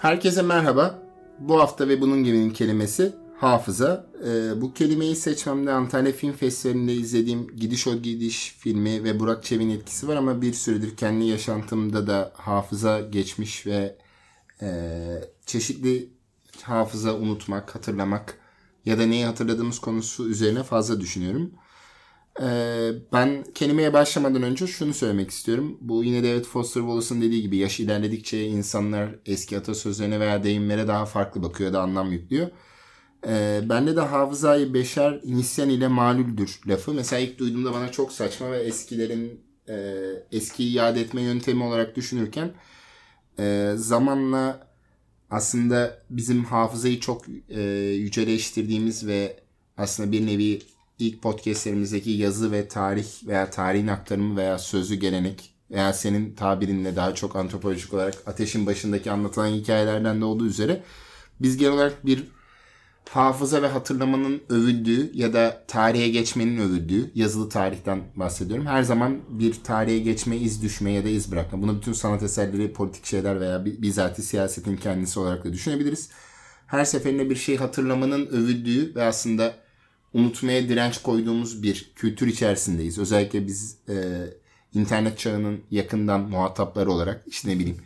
Herkese merhaba. Bu hafta ve bunun gibinin kelimesi hafıza. Ee, bu kelimeyi seçmemde Antalya Film Festivali'nde izlediğim Gidiş O Gidiş filmi ve Burak Çevik'in etkisi var ama bir süredir kendi yaşantımda da hafıza geçmiş ve e, çeşitli hafıza unutmak, hatırlamak ya da neyi hatırladığımız konusu üzerine fazla düşünüyorum. Ee, ben kelimeye başlamadan önce şunu söylemek istiyorum. Bu yine David Foster Wallace'ın dediği gibi yaş ilerledikçe insanlar eski atasözlerine veya deyimlere daha farklı bakıyor da anlam yüklüyor. Ee, bende de hafızayı beşer nisyan ile malüldür lafı. Mesela ilk duyduğumda bana çok saçma ve eskilerin e, eski iade etme yöntemi olarak düşünürken e, zamanla aslında bizim hafızayı çok e, yüceleştirdiğimiz ve aslında bir nevi ilk podcastlerimizdeki yazı ve tarih veya tarihin aktarımı veya sözlü gelenek veya senin tabirinle daha çok antropolojik olarak ateşin başındaki anlatılan hikayelerden de olduğu üzere biz genel olarak bir hafıza ve hatırlamanın övüldüğü ya da tarihe geçmenin övüldüğü yazılı tarihten bahsediyorum. Her zaman bir tarihe geçme, iz düşme ya da iz bırakma. Bunu bütün sanat eserleri, politik şeyler veya bizatihi siyasetin kendisi olarak da düşünebiliriz. Her seferinde bir şey hatırlamanın övüldüğü ve aslında unutmaya direnç koyduğumuz bir kültür içerisindeyiz. Özellikle biz e, internet çağının yakından muhatapları olarak işte ne bileyim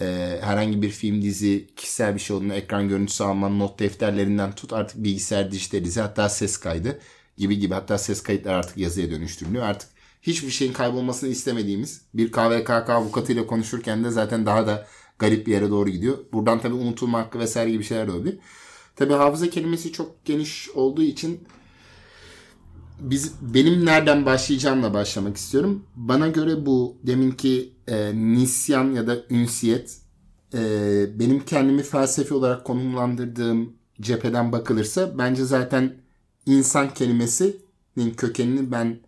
e, herhangi bir film, dizi, kişisel bir şey olduğunda ekran görüntüsü alman, not defterlerinden tut artık bilgisayar dijitalize hatta ses kaydı gibi gibi hatta ses kayıtları artık yazıya dönüştürülüyor. Artık hiçbir şeyin kaybolmasını istemediğimiz bir KVKK avukatıyla konuşurken de zaten daha da garip bir yere doğru gidiyor. Buradan tabii unutulma hakkı vesaire gibi şeyler de olabilir. Tabii hafıza kelimesi çok geniş olduğu için biz benim nereden başlayacağımla başlamak istiyorum. Bana göre bu deminki e, nisyan ya da ünsiyet e, benim kendimi felsefi olarak konumlandırdığım cepheden bakılırsa bence zaten insan kelimesinin kökenini ben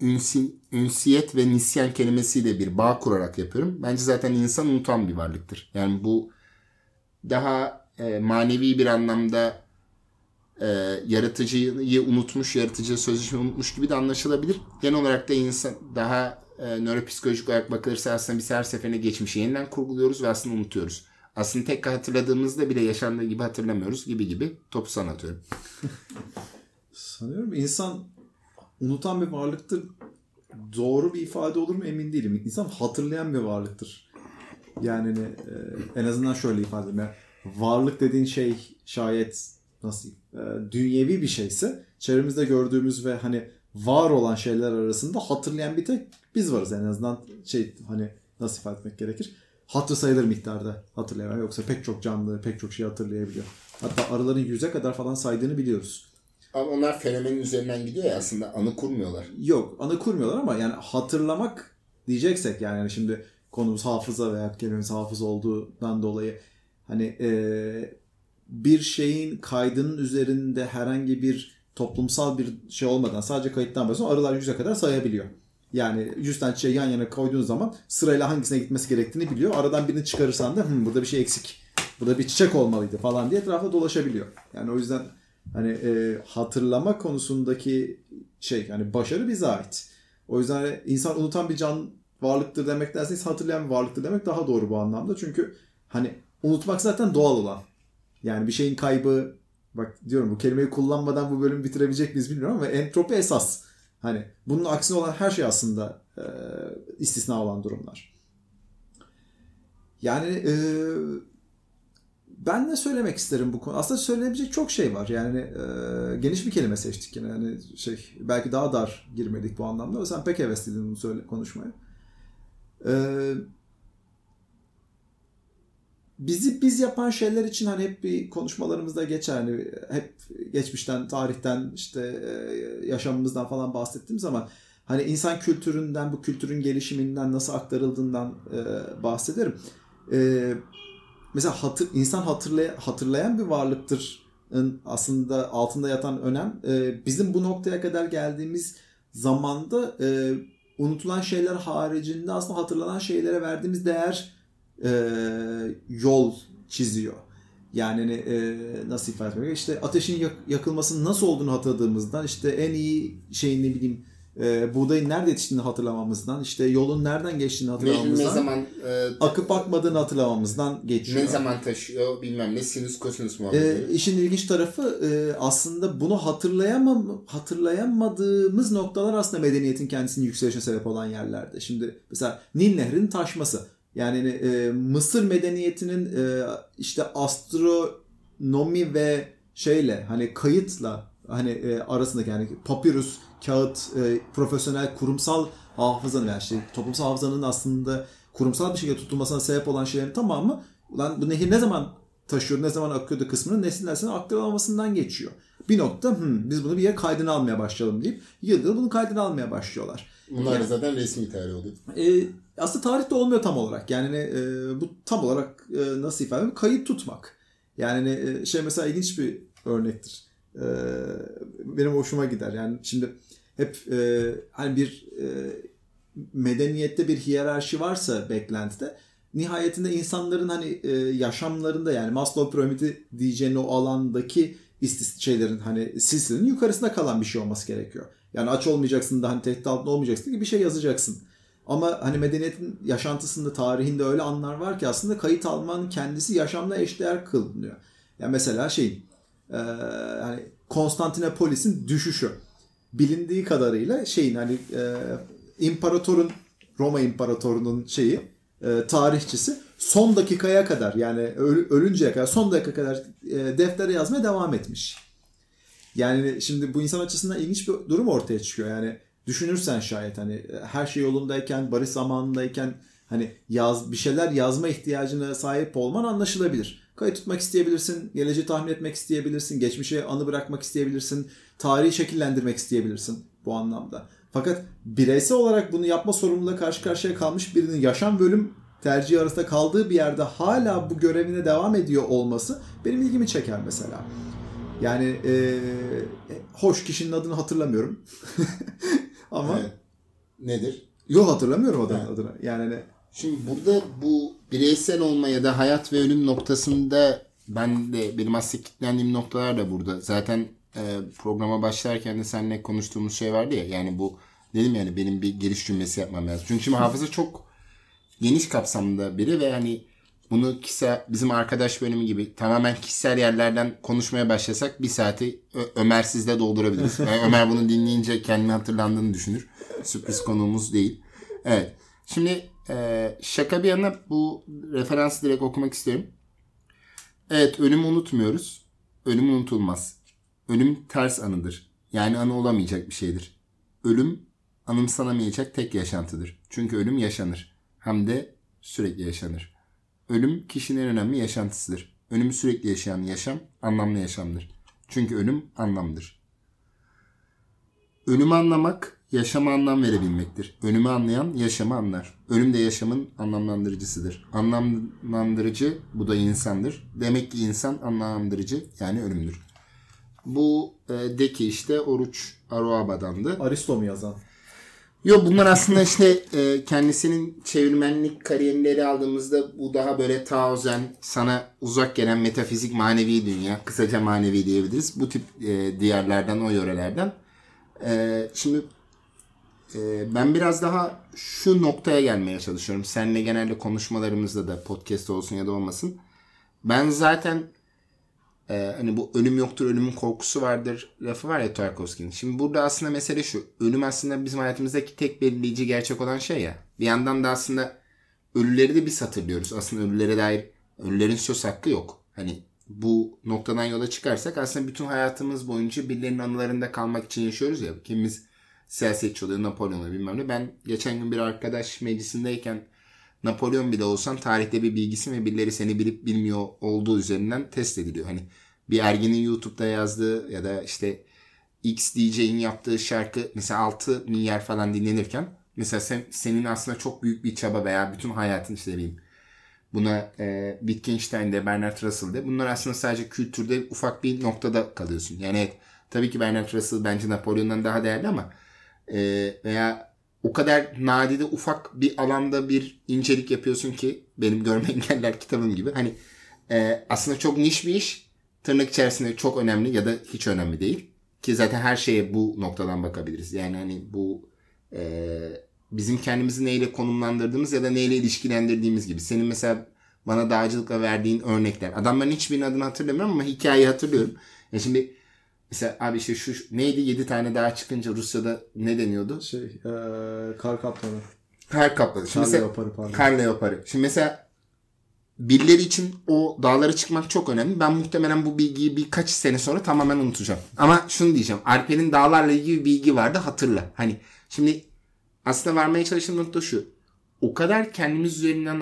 ünsi, ünsiyet ve nisyan kelimesiyle bir bağ kurarak yapıyorum. Bence zaten insan unutan bir varlıktır. Yani bu daha e, manevi bir anlamda e, yaratıcıyı unutmuş, yaratıcı sözleşme unutmuş gibi de anlaşılabilir. Genel olarak da insan daha e, nöropsikolojik olarak bakılırsa aslında biz her seferinde geçmişi yeniden kurguluyoruz ve aslında unutuyoruz. Aslında tek hatırladığımızda bile yaşandığı gibi hatırlamıyoruz gibi gibi topu sana atıyorum. Sanıyorum insan unutan bir varlıktır. Doğru bir ifade olur mu emin değilim. İnsan hatırlayan bir varlıktır. Yani e, en azından şöyle ifade edeyim. Yani varlık dediğin şey şayet nasıl e, dünyevi bir şeyse çevremizde gördüğümüz ve hani var olan şeyler arasında hatırlayan bir tek biz varız en azından şey hani nasıl ifade etmek gerekir? Hatır sayılır miktarda hatırlayamam. Yoksa pek çok canlı pek çok şey hatırlayabiliyor. Hatta arıların yüze kadar falan saydığını biliyoruz. Ama onlar fenomenin üzerinden gidiyor ya aslında anı kurmuyorlar. Yok anı kurmuyorlar ama yani hatırlamak diyeceksek yani, yani şimdi konumuz hafıza veya kelimemiz hafıza olduğundan dolayı hani ee, bir şeyin kaydının üzerinde herhangi bir toplumsal bir şey olmadan sadece kayıttan bahsediyorum. Arılar 100'e kadar sayabiliyor. Yani 100 tane çiçeği yan yana koyduğun zaman sırayla hangisine gitmesi gerektiğini biliyor. Aradan birini çıkarırsan da burada bir şey eksik. Burada bir çiçek olmalıydı falan diye etrafta dolaşabiliyor. Yani o yüzden hani e, hatırlama konusundaki şey yani başarı bize ait. O yüzden hani insan unutan bir can varlıktır demek derseniz hatırlayan bir varlıktır demek daha doğru bu anlamda. Çünkü hani unutmak zaten doğal olan. Yani bir şeyin kaybı bak diyorum bu kelimeyi kullanmadan bu bölümü bitirebilecek miyiz bilmiyorum ama entropi esas. Hani bunun aksine olan her şey aslında e, istisna olan durumlar. Yani e, ben ne söylemek isterim bu konu? Aslında söylenebilecek çok şey var. Yani e, geniş bir kelime seçtik yine. Yani şey belki daha dar girmedik bu anlamda. Sen pek hevesliydin bunu söyle konuşmaya. Eee bizi biz yapan şeyler için hani hep bir konuşmalarımızda geçer. Hani hep geçmişten, tarihten, işte e, yaşamımızdan falan bahsettiğim zaman hani insan kültüründen, bu kültürün gelişiminden nasıl aktarıldığından e, bahsederim. E, mesela hatır, insan hatırlay hatırlayan bir varlıktır aslında altında yatan önem. E, bizim bu noktaya kadar geldiğimiz zamanda e, unutulan şeyler haricinde aslında hatırlanan şeylere verdiğimiz değer e, yol çiziyor. Yani hani, e, nasıl ifade etmek? İşte ateşin yak- yakılmasının nasıl olduğunu hatırladığımızdan işte en iyi şeyin ne bileyim e, buğdayın nerede yetiştiğini hatırlamamızdan, işte yolun nereden geçtiğini hatırlamamızdan, ne zaman e, akıp akmadığını hatırlamamızdan geçiyor. ne zaman taşıyor bilmem ne sinüs kosinüs muhabbeti. E, işin ilginç tarafı e, aslında bunu hatırlayamam hatırlayamadığımız noktalar aslında medeniyetin kendisinin yükselişine sebep olan yerlerde. Şimdi mesela Nil Nehri'nin taşması. Yani e, Mısır medeniyetinin e, işte astronomi ve şeyle hani kayıtla hani e, arasındaki yani papyrus, kağıt, e, profesyonel kurumsal hafızanın yani işte toplumsal hafızanın aslında kurumsal bir şekilde tutulmasına sebep olan şeylerin tamamı ulan bu nehir ne zaman taşıyor, ne zaman akıyordu kısmının nesil nesline aktarılmasından geçiyor. Bir nokta hmm, biz bunu bir yere kaydını almaya başlayalım deyip yıl yıl bunu kaydını almaya başlıyorlar. Bunlar Yani- zaten resmi tarih oluyor. E, aslında tarihte olmuyor tam olarak. Yani ne, e, bu tam olarak e, nasıl ifade edeyim? Kayıt tutmak. Yani ne, e, şey mesela ilginç bir örnektir. E, benim hoşuma gider. Yani şimdi hep e, hani bir e, medeniyette bir hiyerarşi varsa beklentide nihayetinde insanların hani e, yaşamlarında yani Maslow piramidi diyeceğin o alandaki istis şeylerin hani silsilenin yukarısında kalan bir şey olması gerekiyor. Yani aç olmayacaksın da hani tehdit altında olmayacaksın gibi bir şey yazacaksın. Ama hani medeniyetin yaşantısında, tarihinde öyle anlar var ki aslında kayıt almanın kendisi yaşamla eşdeğer kılınıyor. Yani mesela şey, e, hani Konstantinopolis'in düşüşü bilindiği kadarıyla şeyin hani e, imparatorun Roma imparatorunun şeyi e, tarihçisi son dakikaya kadar yani öl- ölünceye kadar son dakika kadar e, deftere yazmaya devam etmiş. Yani şimdi bu insan açısından ilginç bir durum ortaya çıkıyor. Yani düşünürsen şayet hani her şey yolundayken, barış zamanındayken hani yaz bir şeyler yazma ihtiyacına sahip olman anlaşılabilir. Kayıt tutmak isteyebilirsin, geleceği tahmin etmek isteyebilirsin, geçmişe anı bırakmak isteyebilirsin, tarihi şekillendirmek isteyebilirsin bu anlamda. Fakat bireysel olarak bunu yapma sorumluluğuyla karşı karşıya kalmış birinin yaşam ve ölüm tercihi arasında kaldığı bir yerde hala bu görevine devam ediyor olması benim ilgimi çeker mesela. Yani e, hoş kişinin adını hatırlamıyorum. Ama Evet. Nedir? yok hatırlamıyorum adını, Evet. adını. Yani hani Şimdi burada bu bireysel olma ya da hayat ve ölüm noktasında ben de benim aslında kilitlendiğim noktalar da burada. Zaten e, programa başlarken de seninle konuştuğumuz şey vardı ya yani bu dedim yani benim bir giriş cümlesi yapmam lazım. Çünkü şimdi hafıza çok geniş kapsamda biri ve hani bunu kişisel bizim arkadaş bölümü gibi tamamen kişisel yerlerden konuşmaya başlasak bir saati Ö- Ömer'sizle doldurabiliriz. Yani Ömer bunu dinleyince kendini hatırlandığını düşünür. Sürpriz konuğumuz değil. Evet. Şimdi e, şaka bir yana bu referansı direkt okumak istiyorum. Evet ölümü unutmuyoruz. Ölüm unutulmaz. Ölüm ters anıdır. Yani anı olamayacak bir şeydir. Ölüm anımsanamayacak tek yaşantıdır. Çünkü ölüm yaşanır. Hem de sürekli yaşanır. Ölüm kişinin en önemli yaşantısıdır. Ölümü sürekli yaşayan yaşam anlamlı yaşamdır. Çünkü ölüm anlamdır. Ölümü anlamak, yaşama anlam verebilmektir. Ölümü anlayan yaşamı anlar. Ölüm de yaşamın anlamlandırıcısıdır. Anlamlandırıcı bu da insandır. Demek ki insan anlamlandırıcı yani ölümdür. Bu e, deki işte Oruç Aruaba'dandı. Aristo mu yazan? Yo bunlar aslında işte e, kendisinin çevirmenlik kariyerini ele aldığımızda bu daha böyle taozen sana uzak gelen metafizik manevi dünya kısaca manevi diyebiliriz. Bu tip e, diyarlardan o yörelerden. E, şimdi e, ben biraz daha şu noktaya gelmeye çalışıyorum. Seninle genelde konuşmalarımızda da podcast olsun ya da olmasın. Ben zaten ee, hani bu ölüm yoktur, ölümün korkusu vardır lafı var ya Tarkovski'nin. Şimdi burada aslında mesele şu. Ölüm aslında bizim hayatımızdaki tek belirleyici gerçek olan şey ya. Bir yandan da aslında ölüleri de biz hatırlıyoruz. Aslında ölülere dair ölülerin söz hakkı yok. Hani bu noktadan yola çıkarsak aslında bütün hayatımız boyunca birilerinin anılarında kalmak için yaşıyoruz ya. Kimimiz siyasetçi oluyor, Napolyon bilmem ne. Ben geçen gün bir arkadaş meclisindeyken Napolyon bile olsan tarihte bir bilgisin ve birileri seni bilip bilmiyor olduğu üzerinden test ediliyor. Hani bir erginin YouTube'da yazdığı ya da işte X DJ'in yaptığı şarkı mesela 6 milyar falan dinlenirken mesela sen, senin aslında çok büyük bir çaba veya bütün hayatın işte diyeyim buna e, Wittgenstein'de, Bernard Russell'de bunlar aslında sadece kültürde ufak bir noktada kalıyorsun. Yani evet, tabii ki Bernard Russell bence Napolyon'dan daha değerli ama e, veya o kadar nadide ufak bir alanda bir incelik yapıyorsun ki benim görme engeller kitabım gibi. Hani e, aslında çok niş bir iş. Tırnak içerisinde çok önemli ya da hiç önemli değil. Ki zaten her şeye bu noktadan bakabiliriz. Yani hani bu e, bizim kendimizi neyle konumlandırdığımız ya da neyle ilişkilendirdiğimiz gibi. Senin mesela bana dağcılıkla verdiğin örnekler. Adamların hiçbirinin adını hatırlamıyorum ama hikayeyi hatırlıyorum. Ya şimdi mesela abi işte şu neydi 7 tane daha çıkınca Rusya'da ne deniyordu? Şey, ee, kar kaplanı. Kar kaplanı. Şimdi Kar mesela, leoparı pardon. Kar leoparı. Şimdi mesela birileri için o dağlara çıkmak çok önemli. Ben muhtemelen bu bilgiyi birkaç sene sonra tamamen unutacağım. Ama şunu diyeceğim. Alper'in dağlarla ilgili bir bilgi vardı hatırla. Hani şimdi aslında varmaya çalıştığım nokta şu. O kadar kendimiz üzerinden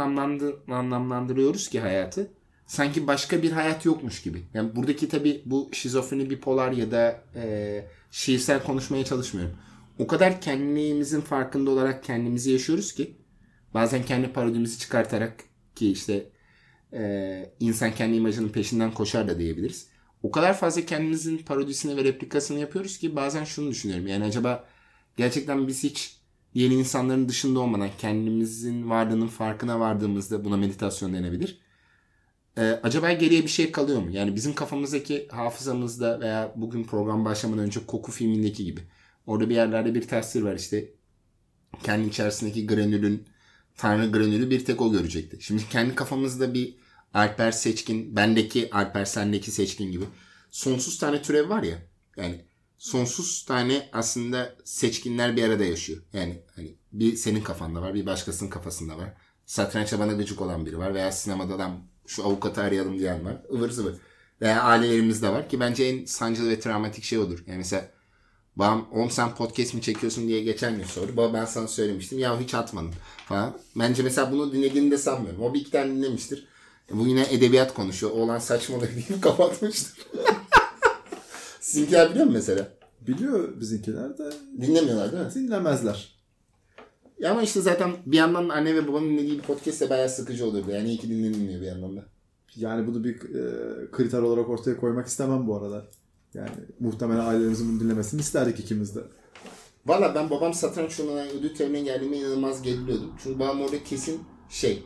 anlamlandırıyoruz ki hayatı. Sanki başka bir hayat yokmuş gibi. Yani buradaki tabii bu şizofreni bipolar ya da e, şiirsel konuşmaya çalışmıyorum. O kadar kendimizin farkında olarak kendimizi yaşıyoruz ki bazen kendi parodimizi çıkartarak ki işte e, insan kendi imajının peşinden koşar da diyebiliriz. O kadar fazla kendimizin parodisini ve replikasını yapıyoruz ki bazen şunu düşünüyorum. Yani acaba gerçekten biz hiç diğer insanların dışında olmadan kendimizin varlığının farkına vardığımızda buna meditasyon denebilir. Ee, acaba geriye bir şey kalıyor mu? Yani bizim kafamızdaki hafızamızda veya bugün program başlamadan önce koku filmindeki gibi. Orada bir yerlerde bir tasvir var işte. Kendi içerisindeki granülün Tanrı granülü bir tek o görecekti. Şimdi kendi kafamızda bir Alper Seçkin, bendeki Alper sendeki Seçkin gibi sonsuz tane türev var ya. Yani sonsuz tane aslında seçkinler bir arada yaşıyor. Yani hani bir senin kafanda var, bir başkasının kafasında var. Satrançta bana gıcık olan biri var veya sinemada adam şu avukatı arayalım diyen var. ıvır zıvır. Veya ailelerimizde var ki bence en sancılı ve travmatik şey odur. Yani mesela babam oğlum sen podcast mi çekiyorsun diye geçen gün sordu. Baba ben sana söylemiştim. Ya hiç atmadım falan. Bence mesela bunu dinlediğini de sanmıyorum. O bir iki tane dinlemiştir. Bu yine edebiyat konuşuyor. Oğlan saçmalık deyip kapatmıştır. Sizinkiler biliyor mu mesela? Biliyor bizimkiler de Dinlemiyorlar değil mi? dinlemezler. Ya ama işte zaten bir yandan anne ve babanın dinlediği bir podcast de bayağı sıkıcı olurdu. Yani iyi ki dinlenilmiyor bir yandan da. Yani bunu bir e, kriter olarak ortaya koymak istemem bu arada. Yani muhtemelen ailelerimizin bunu dinlemesini isterdik ikimiz de. Valla ben babam satranç turnuvalarına ödül törenine geldiğime inanılmaz geriliyordum. Çünkü babam orada kesin şey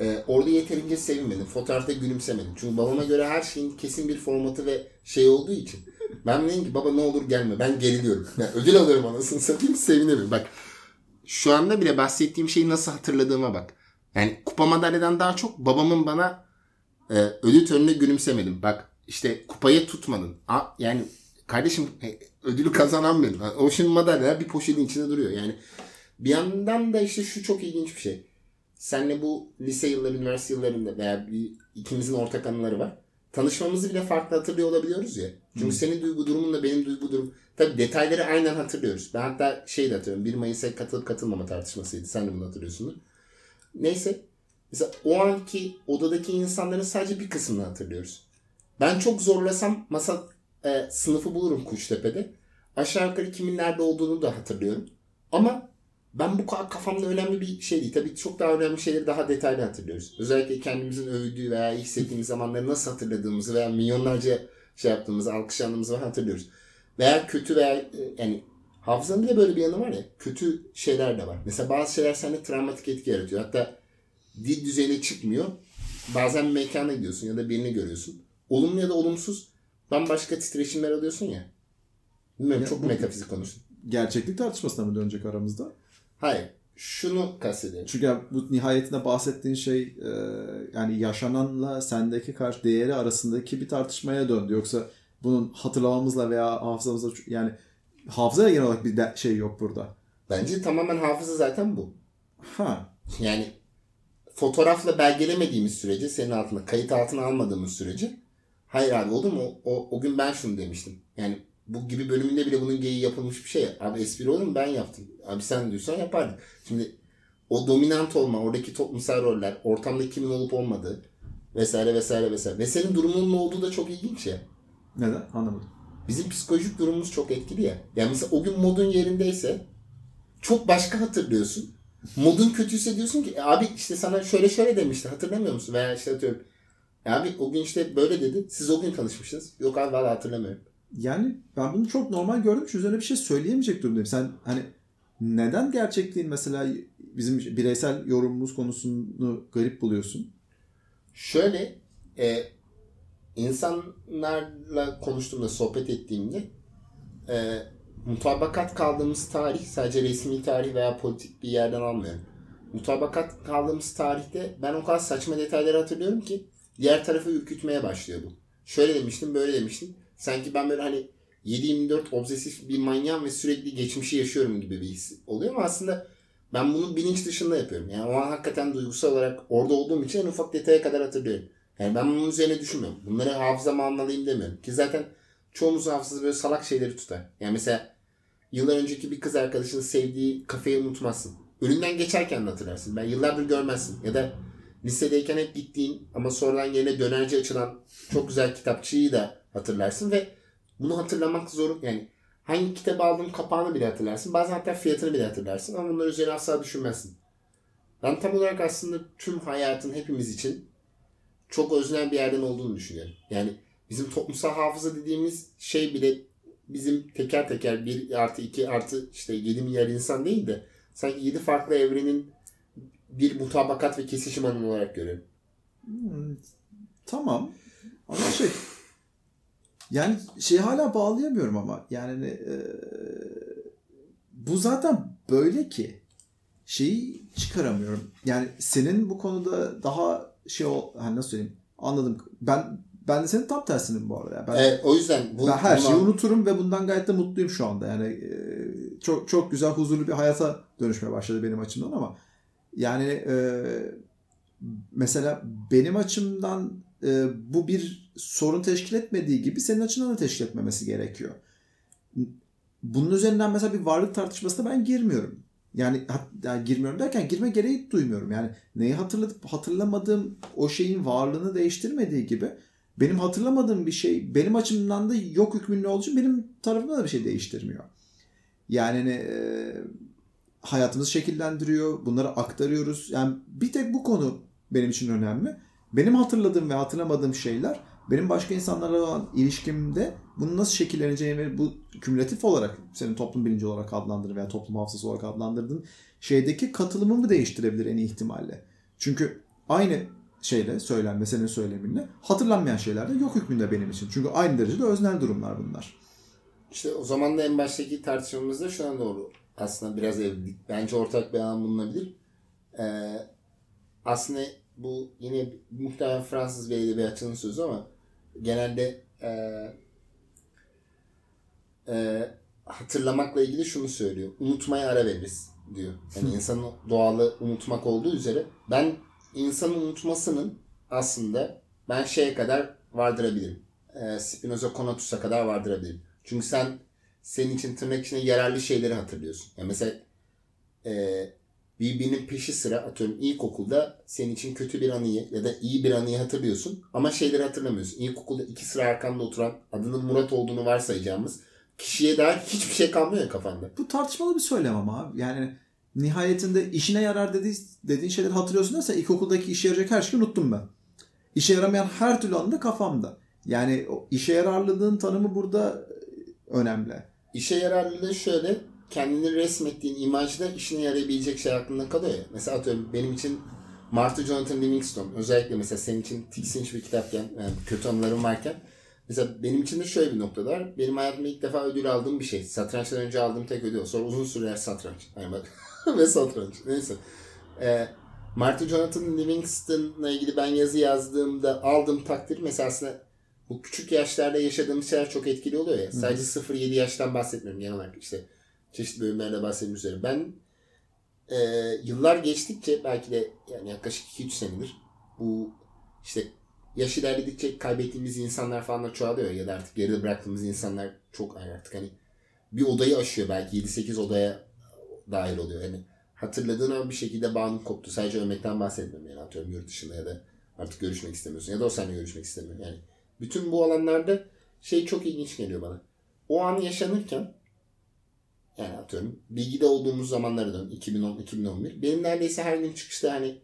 e, orada yeterince sevinmedim. Fotoğrafta gülümsemedim. Çünkü babama göre her şeyin kesin bir formatı ve şey olduğu için. Ben dedim ki baba ne olur gelme. Ben geriliyorum. Yani ödül alıyorum anasını satayım sevinemiyorum. Bak şu anda bile bahsettiğim şeyi nasıl hatırladığıma bak. Yani kupa madalyadan daha çok babamın bana e, ödül törenine gülümsemedim. Bak işte kupayı tutmadın. A, yani kardeşim e, ödülü kazanan benim. O şimdi madalya bir poşetin içinde duruyor. Yani bir yandan da işte şu çok ilginç bir şey. Senle bu lise yılları, üniversite yıllarında veya bir, ikimizin ortak anıları var. Tanışmamızı bile farklı hatırlıyor olabiliyoruz ya. Çünkü senin duygu durumunla benim duygu durum. Tabii detayları aynen hatırlıyoruz. Ben hatta şey de hatırlıyorum. 1 Mayıs'a katılıp katılmama tartışmasıydı. Sen de bunu hatırlıyorsundur. Neyse. Mesela o anki odadaki insanların sadece bir kısmını hatırlıyoruz. Ben çok zorlasam masa e, sınıfı bulurum Kuştepe'de. Aşağı yukarı kimin nerede olduğunu da hatırlıyorum. Ama ben bu kadar kafamda önemli bir şey değil. Tabii çok daha önemli şeyleri daha detaylı hatırlıyoruz. Özellikle kendimizin övdüğü veya hissettiğimiz zamanları nasıl hatırladığımızı veya milyonlarca şey yaptığımızı, alkışlandığımızı hatırlıyoruz. Veya kötü veya e, yani hafızanın de böyle bir yanı var ya kötü şeyler de var. Mesela bazı şeyler sende travmatik etki yaratıyor. Hatta dil düzeyine çıkmıyor. Bazen bir mekana gidiyorsun ya da birini görüyorsun. Olumlu ya da olumsuz bambaşka titreşimler alıyorsun ya. Bilmiyorum Ya çok metafizik konuştum. Gerçeklik tartışmasına mı dönecek aramızda? Hayır. Şunu kastediyorum. Çünkü bu nihayetinde bahsettiğin şey e, yani yaşananla sendeki karşı değeri arasındaki bir tartışmaya döndü. Yoksa bunun hatırlamamızla veya hafızamızla yani hafızaya genel olarak bir de- şey yok burada. Bence tamamen hafıza zaten bu. Ha. Yani fotoğrafla belgelemediğimiz sürece senin altına kayıt altına almadığımız sürece hayır abi olur mu? O, o gün ben şunu demiştim. Yani bu gibi bölümünde bile bunun geyiği yapılmış bir şey. Abi espri olur mu? Ben yaptım. Abi sen diyorsan yapardın. Şimdi o dominant olma, oradaki toplumsal roller, ortamda kimin olup olmadığı vesaire vesaire vesaire. Ve senin durumunun ne olduğu da çok ilginç ya. Neden? Anlamadım. Bizim psikolojik durumumuz çok etkili ya. Yani mesela o gün modun yerindeyse çok başka hatırlıyorsun. Modun kötüyse diyorsun ki "E abi işte sana şöyle şöyle demişti hatırlamıyor musun? Veya işte atıyorum "E abi o gün işte böyle dedi. Siz o gün tanışmışsınız. Yok abi valla hatırlamıyorum. Yani ben bunu çok normal gördüm. Şu üzerine bir şey söyleyemeyecek durumdayım. Sen hani neden gerçekliğin mesela bizim bireysel yorumumuz konusunu garip buluyorsun? Şöyle e, insanlarla konuştuğumda sohbet ettiğimde e, mutabakat kaldığımız tarih sadece resmi tarih veya politik bir yerden almıyorum. Mutabakat kaldığımız tarihte ben o kadar saçma detayları hatırlıyorum ki diğer tarafı ürkütmeye başlıyor bu. Şöyle demiştim böyle demiştim. Sanki ben böyle hani 7-24 obsesif bir manyağım ve sürekli geçmişi yaşıyorum gibi bir his oluyor ama aslında ben bunu bilinç dışında yapıyorum. Yani o an hakikaten duygusal olarak orada olduğum için en ufak detaya kadar hatırlıyorum. Yani ben bunun üzerine düşünmüyorum. Bunları hafızama anlayayım demiyorum. Ki zaten çoğumuz hafızası böyle salak şeyleri tutar. Yani mesela yıllar önceki bir kız arkadaşının sevdiği kafeyi unutmazsın. Önünden geçerken de hatırlarsın. Ben yıllardır görmezsin. Ya da lisedeyken hep gittiğin ama sonradan yerine dönerci açılan çok güzel kitapçıyı da hatırlarsın ve bunu hatırlamak zor. Yani hangi kitabı aldığın kapağını bile hatırlarsın. Bazen hatta fiyatını bile hatırlarsın ama bunları üzerine asla düşünmezsin. Ben tam olarak aslında tüm hayatın hepimiz için çok öznel bir yerden olduğunu düşünüyorum. Yani bizim toplumsal hafıza dediğimiz şey bile bizim teker teker 1 artı 2 artı işte 7 milyar insan değil de sanki 7 farklı evrenin bir mutabakat ve kesişim alanı olarak görüyorum. Hmm, tamam. Ama şey yani şey hala bağlayamıyorum ama yani e, bu zaten böyle ki şeyi çıkaramıyorum. Yani senin bu konuda daha şey ol hani nasıl söyleyeyim anladım. Ben ben de senin tam tersinim bu arada. Ben, evet, o yüzden bu, ben her şeyi unuturum ve bundan gayet de mutluyum şu anda. Yani e, çok çok güzel huzurlu bir hayata dönüşmeye başladı benim açımdan ama yani e, mesela benim açımdan e, bu bir sorun teşkil etmediği gibi senin açından da teşkil etmemesi gerekiyor. Bunun üzerinden mesela bir varlık tartışmasına ben girmiyorum. Yani, yani girmiyorum derken girme gereği duymuyorum. Yani neyi hatırlatıp hatırlamadığım o şeyin varlığını değiştirmediği gibi benim hatırlamadığım bir şey benim açımdan da yok hükmünde olduğu için benim tarafımda da bir şey değiştirmiyor. Yani e, hayatımızı şekillendiriyor. Bunları aktarıyoruz. Yani bir tek bu konu benim için önemli. Benim hatırladığım ve hatırlamadığım şeyler benim başka insanlarla olan ilişkimde bunu nasıl şekilleneceğini ve bu kümülatif olarak senin toplum bilinci olarak adlandırdığın veya toplum hafızası olarak adlandırdığın şeydeki katılımımı değiştirebilir en ihtimalle. Çünkü aynı şeyle söylenme senin söyleminle hatırlanmayan şeyler de yok hükmünde benim için. Çünkü aynı derecede öznel durumlar bunlar. İşte o zaman da en baştaki tartışmamızda şuna doğru aslında biraz evlilik. Bence ortak bir alan bulunabilir. Ee, aslında bu yine muhtemelen Fransız bir edebiyatçının sözü ama genelde e, e, hatırlamakla ilgili şunu söylüyor. Unutmaya ara veririz diyor. Yani insanın doğalı unutmak olduğu üzere ben insanın unutmasının aslında ben şeye kadar vardırabilirim. E, Spinoza Konatus'a kadar vardırabilirim. Çünkü sen senin için tırnak içinde yararlı şeyleri hatırlıyorsun. Yani mesela e, birbirinin peşi sıra atıyorum ilkokulda senin için kötü bir anıyı ya da iyi bir anıyı hatırlıyorsun ama şeyleri hatırlamıyorsun. İlkokulda iki sıra arkanda oturan adının Murat olduğunu varsayacağımız kişiye dair hiçbir şey kalmıyor ya kafanda. Bu tartışmalı bir söylem ama abi. Yani nihayetinde işine yarar dediği, dediğin şeyleri hatırlıyorsun derse ilkokuldaki işe yarayacak her şeyi unuttum ben. İşe yaramayan her türlü anı da kafamda. Yani o işe yararlılığın tanımı burada önemli. İşe yararlılığı şöyle kendini resmettiğin imajda işine yarayabilecek şey aklında kalıyor ya. Mesela atıyorum benim için Martha Jonathan Livingstone özellikle mesela senin için tiksinç bir kitapken yani kötü anılarım varken mesela benim için de şöyle bir nokta var. Benim hayatımda ilk defa ödül aldığım bir şey. Satrançtan önce aldığım tek ödül. Sonra uzun süreler satranç. Yani bak ve satranç. Neyse. Ee, Martha Jonathan Livingston'la ilgili ben yazı yazdığımda aldığım takdir mesela aslında bu küçük yaşlarda yaşadığımız şeyler çok etkili oluyor ya. Sadece 0-7 yaştan bahsetmiyorum genel olarak işte çeşitli bölümlerde bahsetmek üzere. Ben e, yıllar geçtikçe belki de yani yaklaşık 2-3 senedir bu işte yaş ilerledikçe kaybettiğimiz insanlar falan da çoğalıyor ya da artık geride bıraktığımız insanlar çok artık hani bir odayı aşıyor belki 7-8 odaya dahil oluyor. Yani hatırladığın an bir şekilde bağın koptu. Sadece ölmekten bahsetmiyorum yani atıyorum yurt dışında ya da artık görüşmek istemiyorsun ya da o seninle görüşmek istemiyor. Yani bütün bu alanlarda şey çok ilginç geliyor bana. O an yaşanırken yani atıyorum bilgide olduğumuz zamanlara dön 2010-2011. Benim neredeyse her gün çıkışta hani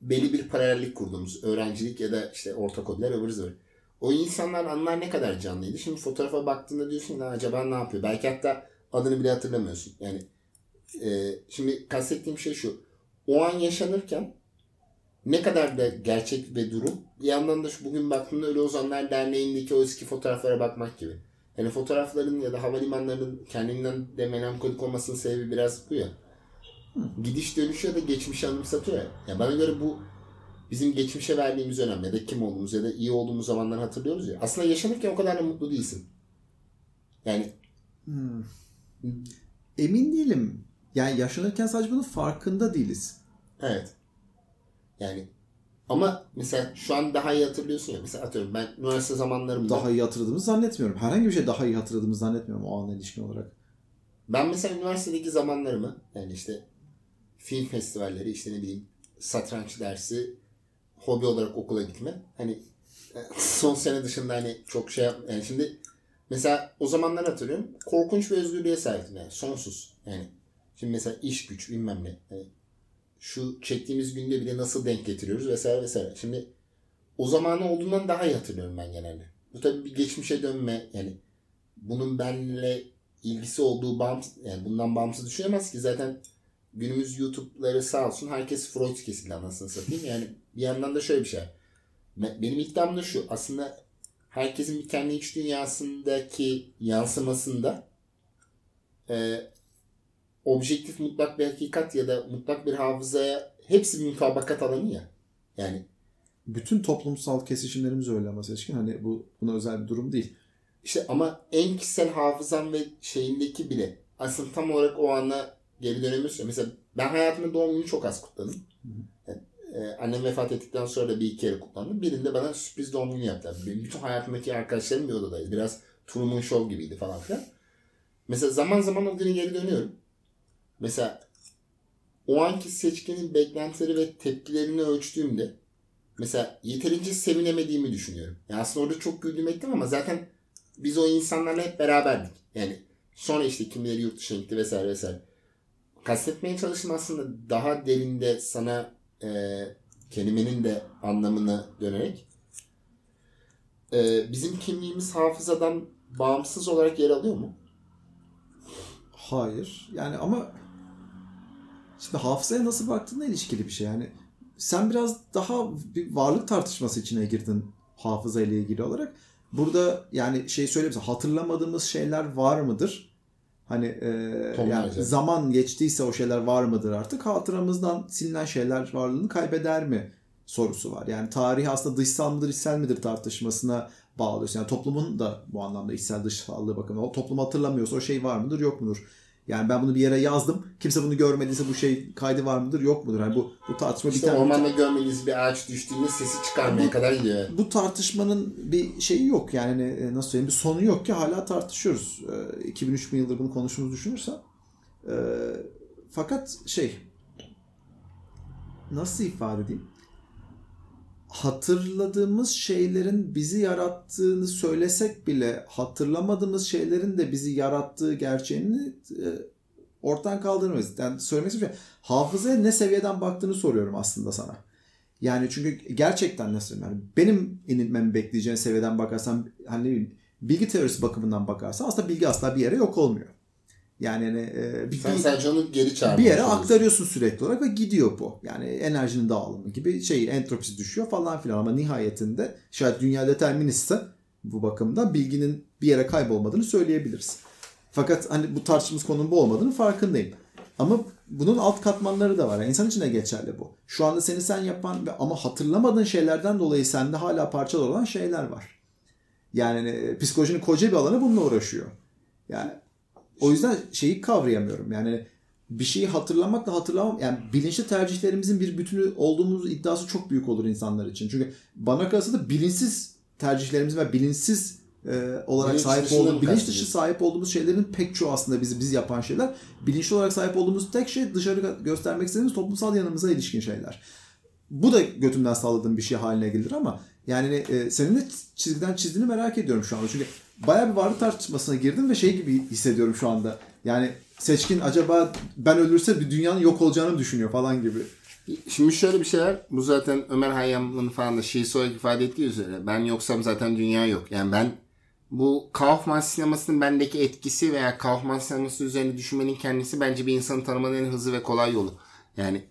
belli bir paralellik kurduğumuz öğrencilik ya da işte ortaokulalar ıvır zıvır. O insanlar anlar ne kadar canlıydı. Şimdi fotoğrafa baktığında diyorsun ki acaba ne yapıyor? Belki hatta adını bile hatırlamıyorsun. Yani e, şimdi kastettiğim şey şu. O an yaşanırken ne kadar da gerçek ve durum. Bir yandan da şu bugün baktığımda Ölü Ozanlar Derneği'ndeki o eski fotoğraflara bakmak gibi. Yani fotoğrafların ya da havalimanlarının kendinden de melankolik olmasının sebebi biraz bu ya. Gidiş dönüş ya da geçmişi anımsatıyor ya. ya. Bana göre bu bizim geçmişe verdiğimiz önem ya da kim olduğumuz ya da iyi olduğumuz zamanları hatırlıyoruz ya. Aslında yaşanırken o kadar da mutlu değilsin. Yani Hmm. Emin değilim. Yani yaşanırken sadece bunun farkında değiliz. evet. Yani ama mesela şu an daha iyi hatırlıyorsun ya. Mesela atıyorum ben üniversite zamanlarımda Daha iyi hatırladığımızı zannetmiyorum. Herhangi bir şey daha iyi hatırladığımızı zannetmiyorum o ana ilişkin olarak. Ben mesela üniversitedeki zamanlarımı yani işte film festivalleri işte ne bileyim satranç dersi hobi olarak okula gitme. Hani e, son sene dışında hani çok şey yap yani şimdi mesela o zamanlar hatırlıyorum korkunç bir özgürlüğe sahiptim yani sonsuz yani. Şimdi mesela iş güç bilmem ne. Hani şu çektiğimiz günde bile nasıl denk getiriyoruz vesaire vesaire. Şimdi o zamanı olduğundan daha iyi hatırlıyorum ben genelde. Bu tabii bir geçmişe dönme yani bunun benimle ilgisi olduğu bağımsız yani bundan bağımsız düşünemez ki zaten günümüz YouTube'ları sağ olsun herkes Freud kesildi anasını satayım. Yani bir yandan da şöyle bir şey. Be- Benim iddiam da şu aslında herkesin bir kendi iç dünyasındaki yansımasında e, objektif mutlak bir hakikat ya da mutlak bir hafızaya hepsi bir mutabakat alanı ya. Yani Bütün toplumsal kesişimlerimiz öyle ama seçkin. Hani bu buna özel bir durum değil. İşte ama en kişisel hafızam ve şeyindeki bile aslında tam olarak o ana geri dönemiyorsun. Mesela ben hayatımda doğum günü çok az kutladım. Yani, e, annem vefat ettikten sonra da bir iki kere kutlandım. Birinde bana sürpriz doğum günü yaptılar. Benim bütün hayatımdaki arkadaşlarım bir odadaydı. Biraz Truman Show gibiydi falan filan. Mesela zaman zaman o güne geri dönüyorum. Mesela o anki seçkinin beklentileri ve tepkilerini ölçtüğümde mesela yeterince sevinemediğimi düşünüyorum. Yani aslında orada çok güldüm ettim ama zaten biz o insanlarla hep beraberdik. Yani sonra işte kimileri yurt dışına gitti vesaire vesaire. Kastetmeye çalıştım aslında daha derinde sana e, kelimenin de anlamına dönerek e, bizim kimliğimiz hafızadan bağımsız olarak yer alıyor mu? Hayır. Yani ama şimdi hafızaya nasıl baktığına ilişkili bir şey. Yani sen biraz daha bir varlık tartışması içine girdin hafıza ile ilgili olarak. Burada yani şey söyleyeyim sana hatırlamadığımız şeyler var mıdır? Hani e, yani zaman geçtiyse o şeyler var mıdır artık? Hatıramızdan silinen şeyler varlığını kaybeder mi sorusu var. Yani tarih aslında dışsal mıdır, içsel midir tartışmasına bağlıyorsun. Yani toplumun da bu anlamda içsel dışsallığı bakımından. O toplum hatırlamıyorsa o şey var mıdır, yok mudur? Yani ben bunu bir yere yazdım. Kimse bunu görmediyse bu şey kaydı var mıdır, yok mudur? Yani bu bu tartışma İşte biten ormanda görmediğiniz bir ağaç düştüğünde sesi çıkarmaya kadar gidiyor. bu tartışmanın bir şeyi yok. Yani e, nasıl söyleyeyim bir sonu yok ki hala tartışıyoruz. 2003 bin yıldır bunu konuştuğumuzu düşünürsen. E, fakat şey nasıl ifade edeyim? Hatırladığımız şeylerin bizi yarattığını söylesek bile hatırlamadığımız şeylerin de bizi yarattığı gerçeğini e, ortadan kaldırmayız. Yani söylemek istediğim şey hafızaya ne seviyeden baktığını soruyorum aslında sana. Yani çünkü gerçekten nasıl yani benim inilmemi bekleyeceğin seviyeden bakarsan hani bilgi teorisi bakımından bakarsan aslında bilgi asla bir yere yok olmuyor. Yani hani, e, bir, Sen onu geri çağırmaya bir yere aktarıyorsun sürekli olarak ve gidiyor bu. Yani enerjinin dağılımı gibi şey entropisi düşüyor falan filan ama nihayetinde şayet dünya deterministse bu bakımdan bilginin bir yere kaybolmadığını söyleyebiliriz. Fakat hani bu tartışmamız konunun bu olmadığını farkındayım. Ama bunun alt katmanları da var. Yani insan için de geçerli bu. Şu anda seni sen yapan ve ama hatırlamadığın şeylerden dolayı sende hala parçalı olan şeyler var. Yani e, psikolojinin koca bir alanı bununla uğraşıyor. Yani o yüzden şeyi kavrayamıyorum. Yani bir şeyi hatırlamakla hatırlamam yani bilinçli tercihlerimizin bir bütünü olduğumuz iddiası çok büyük olur insanlar için. Çünkü bana kalırsa da bilinçsiz tercihlerimizin ve bilinçsiz e, olarak Bilinç sahip olduğumuz, bilinç dışı sahip olduğumuz şeylerin pek çoğu aslında bizi biz yapan şeyler. Bilinçli olarak sahip olduğumuz tek şey dışarı göstermek istediğimiz toplumsal yanımıza ilişkin şeyler. Bu da götümden sağladığım bir şey haline gelir ama yani e, senin de çizgiden çizdiğini merak ediyorum şu anda. Çünkü bayağı bir varlık tartışmasına girdim ve şey gibi hissediyorum şu anda. Yani seçkin acaba ben ölürse bir dünyanın yok olacağını düşünüyor falan gibi. Şimdi şöyle bir şey var. Bu zaten Ömer Hayyam'ın falan da şiirsi olarak ifade ettiği üzere. Ben yoksam zaten dünya yok. Yani ben bu Kaufman sinemasının bendeki etkisi veya Kaufman sineması üzerine düşünmenin kendisi bence bir insanı tanımanın en hızlı ve kolay yolu. Yani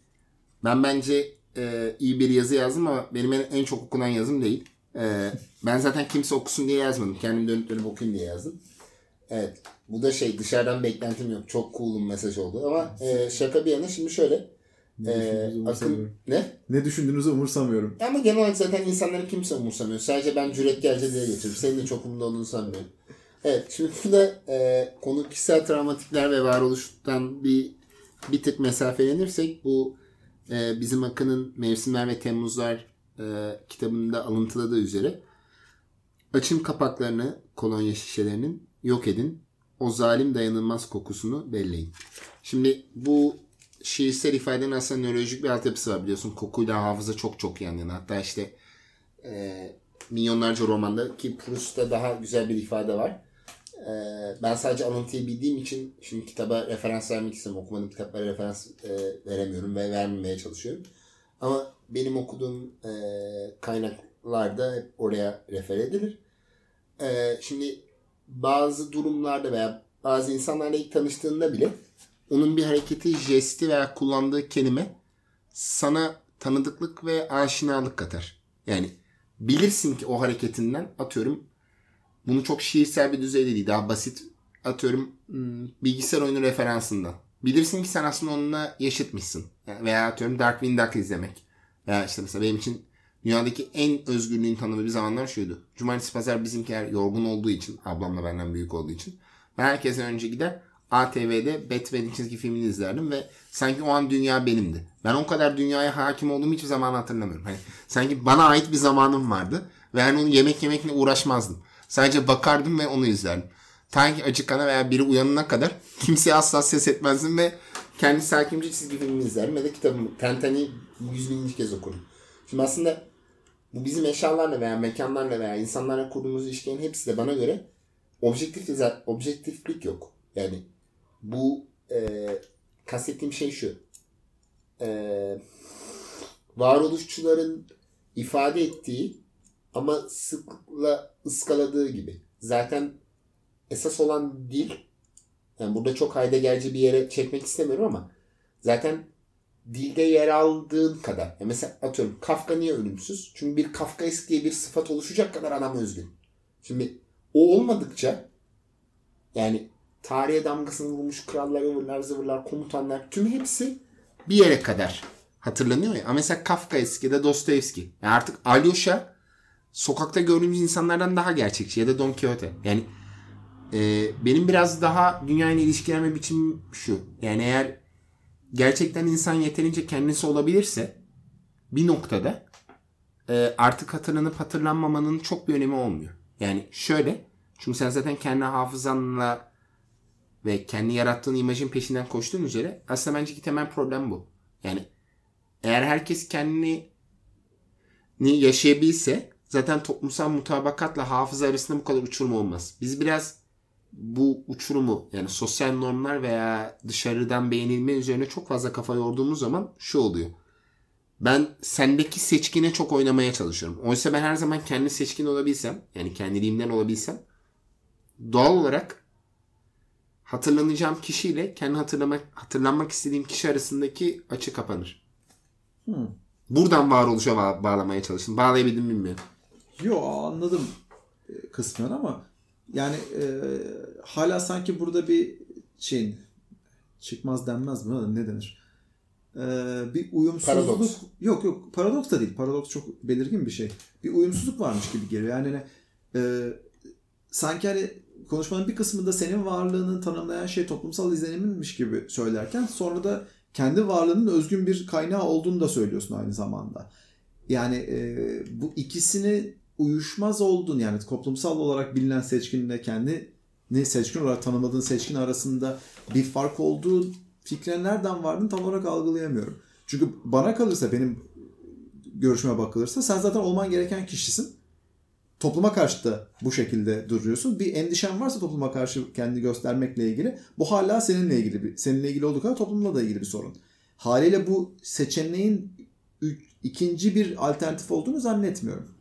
ben bence e, iyi bir yazı yazdım ama benim en, en çok okunan yazım değil. E, ben zaten kimse okusun diye yazmadım. Kendim dönüp dönüp okuyayım diye yazdım. Evet. Bu da şey dışarıdan beklentim yok. Çok cool'un mesaj oldu. Ama e, şaka bir yana şimdi şöyle. Ne E, akın ne? Ne düşündüğünüzü umursamıyorum. Ama genel olarak zaten insanları kimse umursamıyor. Sadece ben cüretkarca diye getiriyorum. Senin de çok umurunda olduğunu sanmıyorum. Evet şimdi burada e, konu kişisel travmatikler ve varoluştan bir bir tık mesafelenirsek bu e, bizim Akın'ın Mevsimler ve Temmuzlar e, kitabında alıntıladığı üzere açın kapaklarını kolonya şişelerinin yok edin. O zalim dayanılmaz kokusunu belleyin. Şimdi bu şiirsel ifadenin aslında nörolojik bir altyapısı var biliyorsun. Kokuyla hafıza çok çok yan yana. Hatta işte e, milyonlarca romanda ki Proust'ta daha güzel bir ifade var. E, ben sadece alıntıyı bildiğim için şimdi kitaba referans vermek istiyorum. Okumadığım kitaplara referans e, veremiyorum ve vermemeye çalışıyorum. Ama benim okuduğum e, kaynaklarda hep oraya refer edilir. E, şimdi bazı durumlarda veya bazı insanlarla ilk tanıştığında bile onun bir hareketi, jesti veya kullandığı kelime sana tanıdıklık ve aşinalık katar. Yani bilirsin ki o hareketinden atıyorum bunu çok şiirsel bir düzeyde değil. Daha basit atıyorum hmm, bilgisayar oyunu referansından. Bilirsin ki sen aslında onunla yaşıtmışsın. Veya atıyorum Darkwing Duck izlemek. Veya işte mesela benim için dünyadaki en özgürlüğün tanımı bir zamanlar şuydu. Cumartesi pazar bizimkiler yorgun olduğu için, ablamla benden büyük olduğu için. Ben herkesten önce gider ATV'de Batman'in çizgi filmini izlerdim ve sanki o an dünya benimdi. Ben o kadar dünyaya hakim olduğumu hiçbir zaman hatırlamıyorum. Hani sanki bana ait bir zamanım vardı ve yani onu yemek yemekle uğraşmazdım. Sadece bakardım ve onu izlerdim. Ta ki acıkana veya biri uyanana kadar kimseye asla ses etmezdim ve kendi sakimce çizgi filmini izlerdim ve de kitabımı Tentani yüz bininci kez okurum. Şimdi aslında bu bizim eşyalarla veya mekanlarla veya insanlarla kurduğumuz ilişkilerin hepsi de bana göre objektif objektiflik yok. Yani bu e, kastettiğim şey şu. E, varoluşçuların ifade ettiği ama sıkla ıskaladığı gibi. Zaten esas olan dil yani burada çok haydegerci bir yere çekmek istemiyorum ama zaten dilde yer aldığın kadar. Yani mesela atıyorum Kafka niye ölümsüz? Çünkü bir Kafkaesk diye bir sıfat oluşacak kadar adam özgün. Şimdi o olmadıkça yani tarihe damgasını vurmuş krallar, ıvırlar, zıvırlar, komutanlar tüm hepsi bir yere kadar hatırlanıyor ya. Ama mesela Kafka eski ya da Dostoyevski. Yani artık Alyosha sokakta gördüğümüz insanlardan daha gerçekçi ya da Don Quixote. Yani e, benim biraz daha dünyayla ilişkilenme biçimim şu. Yani eğer gerçekten insan yeterince kendisi olabilirse bir noktada e, artık hatırlanıp hatırlanmamanın çok bir önemi olmuyor. Yani şöyle çünkü sen zaten kendi hafızanla ve kendi yarattığın imajın peşinden koştuğun üzere aslında bence ki temel problem bu. Yani eğer herkes kendini yaşayabilse zaten toplumsal mutabakatla hafıza arasında bu kadar uçurum olmaz. Biz biraz bu uçurumu yani sosyal normlar veya dışarıdan beğenilme üzerine çok fazla kafa yorduğumuz zaman şu oluyor. Ben sendeki seçkine çok oynamaya çalışıyorum. Oysa ben her zaman kendi seçkin olabilsem yani kendiliğimden olabilsem doğal olarak hatırlanacağım kişiyle kendi hatırlamak hatırlanmak istediğim kişi arasındaki açı kapanır. Hmm. Buradan varoluşa bağ- bağlamaya çalıştım. Bağlayabildim bilmiyorum. Yo anladım e, kısmen ama yani e, hala sanki burada bir şeyin çıkmaz denmez mi? Ne denir? E, bir uyumsuzluk. Paradoks. Yok yok paradoks da değil. Paradoks çok belirgin bir şey. Bir uyumsuzluk varmış gibi geliyor. Yani hani, e, sanki hani konuşmanın bir kısmında senin varlığını tanımlayan şey toplumsal izleniminmiş gibi söylerken sonra da kendi varlığının özgün bir kaynağı olduğunu da söylüyorsun aynı zamanda. Yani e, bu ikisini uyuşmaz olduğunu yani toplumsal olarak bilinen seçkinle kendini seçkin olarak tanımadığın seçkin arasında bir fark olduğu fikrine nereden vardığını tam olarak algılayamıyorum. Çünkü bana kalırsa benim görüşüme bakılırsa sen zaten olman gereken kişisin. Topluma karşı da bu şekilde duruyorsun. Bir endişen varsa topluma karşı kendi göstermekle ilgili bu hala seninle ilgili bir seninle ilgili olduğu kadar toplumla da ilgili bir sorun. Haliyle bu seçeneğin ikinci bir alternatif olduğunu zannetmiyorum.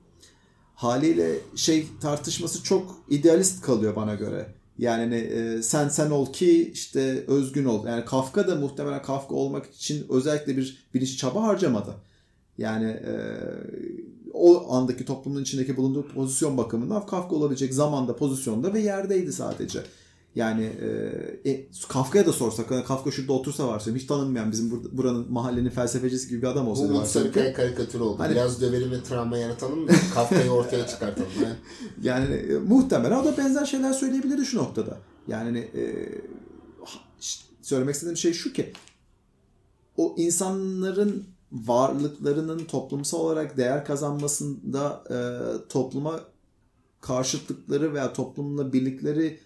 Haliyle şey tartışması çok idealist kalıyor bana göre. Yani hani, e, sen sen ol ki işte özgün ol. Yani Kafka da muhtemelen Kafka olmak için özellikle bir bilinç çaba harcamadı. Yani e, o andaki toplumun içindeki bulunduğu pozisyon bakımından Kafka olabilecek zamanda, pozisyonda ve yerdeydi sadece. Yani e, e, Kafka'ya da sorsak, hani Kafka şurada otursa varsa hiç tanınmayan bizim bur- buranın mahallenin felsefecisi gibi bir adam olsa. Bu Umut Sarıkaya karikatürü oldu. Hani- Biraz dövelim ve travma yaratalım mı? Kafkayı ortaya çıkartalım. Yani. Yani e, muhtemelen o da benzer şeyler söyleyebilirdi şu noktada. Yani e, ha- ş- söylemek istediğim şey şu ki o insanların varlıklarının toplumsal olarak değer kazanmasında e, topluma karşıtlıkları veya toplumla birlikleri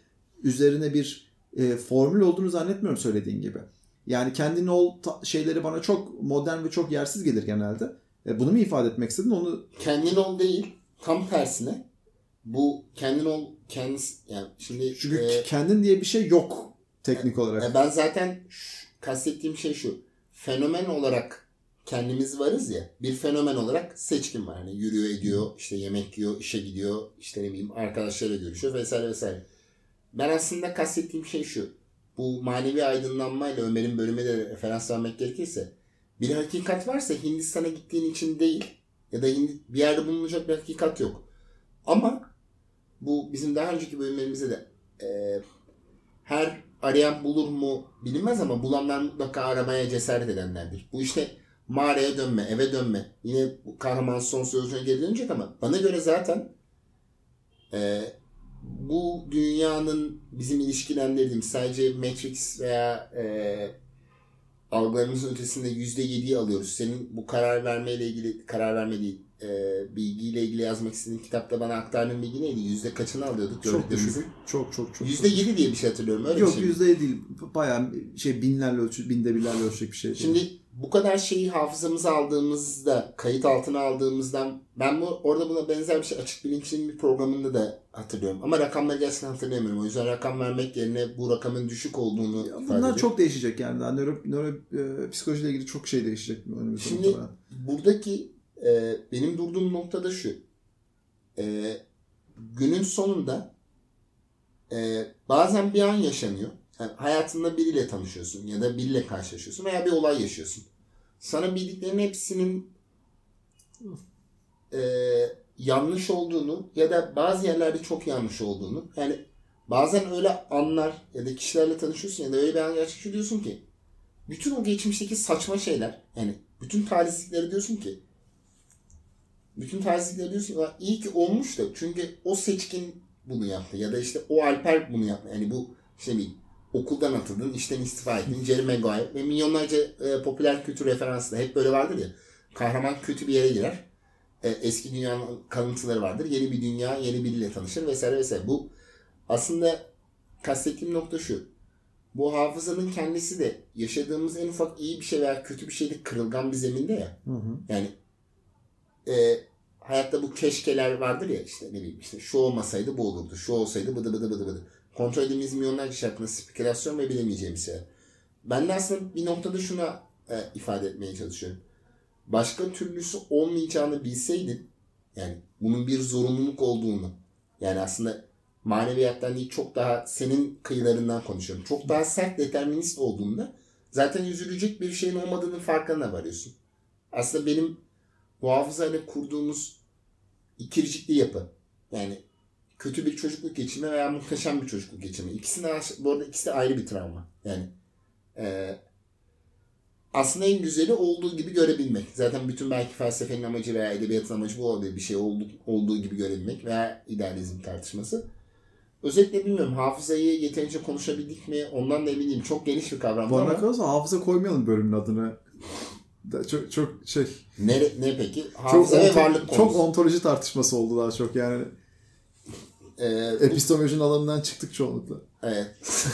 üzerine bir e, formül olduğunu zannetmiyorum söylediğin gibi. Yani kendin ol şeyleri bana çok modern ve çok yersiz gelir genelde. E, bunu mu ifade etmek istedin? Onu Kendin ol değil. Tam tersine. Bu kendin ol kendisi yani şimdi çünkü e, kendin diye bir şey yok teknik olarak. e, ben zaten şu- kastettiğim şey şu. Fenomen olarak kendimiz varız ya. Bir fenomen olarak seçkin var. Hani yürüyor ediyor, işte yemek yiyor, işe gidiyor, işte ne bileyim arkadaşlarıyla görüşüyor vesaire vesaire. Ben aslında kastettiğim şey şu. Bu manevi aydınlanmayla Ömer'in bölüme de referans vermek gerekirse bir hakikat varsa Hindistan'a gittiğin için değil ya da bir yerde bulunacak bir hakikat yok. Ama bu bizim daha önceki bölümlerimizde de e, her arayan bulur mu bilinmez ama bulanlar mutlaka aramaya cesaret edenlerdir. Bu işte mağaraya dönme, eve dönme. Yine bu kahraman son sözüne geri dönecek ama bana göre zaten e, bu dünyanın bizim ilişkilendirdiğimiz sadece Matrix veya e, algılarımızın ötesinde yüzde yediyi alıyoruz. Senin bu karar vermeyle ilgili karar verme değil e, bilgiyle ilgili yazmak istediğin kitapta bana aktardığın bilgi neydi? Yüzde kaçını alıyorduk Çok düşük. Çok çok çok. Yüzde yedi diye bir şey hatırlıyorum. Öyle Yok bir şey. yüzde değil. Bayağı şey binlerle ölçü, binde birlerle ölçecek bir şey. Şimdi bu kadar şeyi hafızamıza aldığımızda, kayıt altına aldığımızdan ben bu orada buna benzer bir şey açık bilinçli bir programında da hatırlıyorum. Ama rakamları gerçekten hatırlayamıyorum. O yüzden rakam vermek yerine bu rakamın düşük olduğunu Ya bunlar ediyorum. çok değişecek yani. Daha nöro, nöro e, psikolojiyle ilgili çok şey değişecek Şimdi buradaki e, benim durduğum noktada şu. E, günün sonunda e, bazen bir an yaşanıyor. Yani hayatında biriyle tanışıyorsun ya da biriyle karşılaşıyorsun veya bir olay yaşıyorsun. Sana bildiklerinin hepsinin e, yanlış olduğunu ya da bazı yerlerde çok yanlış olduğunu yani bazen öyle anlar ya da kişilerle tanışıyorsun ya da öyle bir an gerçekleşiyor diyorsun ki bütün o geçmişteki saçma şeyler yani bütün talihsizlikleri diyorsun ki bütün talihsizlikleri diyorsun ki "Ulan iyi ki olmuş da çünkü o seçkin bunu yaptı ya da işte o Alper bunu yaptı. Yani bu işte bir okuldan atıldın, işten istifa ettin, Jerry Maguire ve milyonlarca e, popüler kültür referansı da hep böyle vardır ya. Kahraman kötü bir yere girer. E, eski dünyanın kalıntıları vardır. Yeni bir dünya, yeni biriyle tanışır vesaire vesaire. Bu aslında kastettiğim nokta şu. Bu hafızanın kendisi de yaşadığımız en ufak iyi bir şey veya kötü bir şeyde kırılgan bir zeminde ya. Hı hı. Yani e, hayatta bu keşkeler vardır ya işte ne bileyim işte şu olmasaydı bu olurdu. Şu olsaydı bıdı bıdı bıdı bıdı. Kontrol edemediğimiz milyonlarca şey hakkında spekülasyon ve bilemeyeceğimiz şey. Ben de aslında bir noktada şuna e, ifade etmeye çalışıyorum. Başka türlüsü olmayacağını bilseydin yani bunun bir zorunluluk olduğunu yani aslında maneviyattan değil çok daha senin kıyılarından konuşuyorum. Çok daha sert determinist olduğunda zaten üzülecek bir şeyin olmadığının farkına varıyorsun. Aslında benim bu hafızayla kurduğumuz ikircikli yapı. Yani kötü bir çocukluk geçirme veya muhteşem bir çocukluk geçirme. İkisini bu arada ikisi de ayrı bir travma. Yani e, aslında en güzeli olduğu gibi görebilmek. Zaten bütün belki felsefenin amacı veya edebiyatın amacı bu olabilir. Bir şey olduğu, olduğu gibi görebilmek veya idealizm tartışması. Özetle bilmiyorum hafızayı yeterince konuşabildik mi ondan da emin değilim. Çok geniş bir kavram Bana ama kalırsa hafıza koymayalım bölümün adını. Çok çok şey ne, ne peki? çok, Hafıza ve onto- varlık çok ontoloji tartışması oldu daha çok yani Ee, bu- epistemolojinin alanından çıktık çoğunlukla. evet.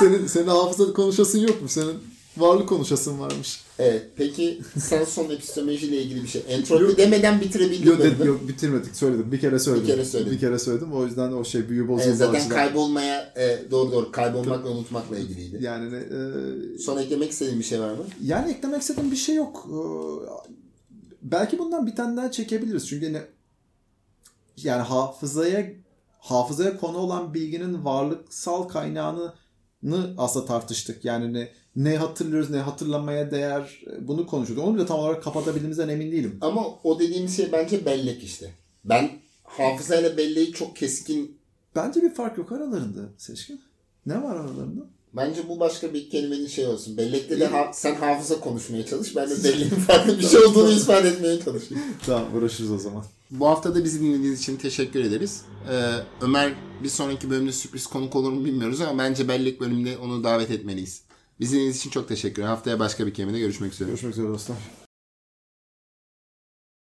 senin senin hafıza konuşasın yok mu? Senin varlık konuşasın varmış. Evet. Peki sen son epistemolojiyle ilgili bir şey. Entropi Yok. demeden bitirebildin Yok, mi? dedim, yok bitirmedik söyledim. Bir kere söyledim. Bir kere söyledin. Bir kere söyledim. O yüzden o şey büyü bozuldu. zaten açıdan. kaybolmaya e, doğru doğru kaybolmakla unutmakla ilgiliydi. Yani e, Son eklemek istediğin bir şey var mı? Yani eklemek istediğim bir şey yok. Ee, Belki bundan bir tane daha çekebiliriz. Çünkü ne, yani hafızaya hafızaya konu olan bilginin varlıksal kaynağını aslında tartıştık. Yani ne, ne hatırlıyoruz, ne hatırlamaya değer bunu konuşuyorduk. Onu bile tam olarak kapatabildiğimizden emin değilim. Ama o dediğimiz şey bence bellek işte. Ben hafızayla belleği çok keskin Bence bir fark yok aralarında Seçkin. Ne var aralarında? Bence bu başka bir kelimenin şey olsun. Bellekte de ha- sen hafıza konuşmaya çalış. Ben de belleğin farklı bir şey olduğunu ispat etmeye çalışayım. Tamam uğraşırız o zaman. Bu hafta da bizi dinlediğiniz için teşekkür ederiz. Ee, Ömer bir sonraki bölümde sürpriz konuk olur mu bilmiyoruz ama bence bellek bölümünde onu davet etmeliyiz. Bizi için çok teşekkür ederim. Haftaya başka bir kelimede görüşmek üzere. Görüşmek üzere dostlar.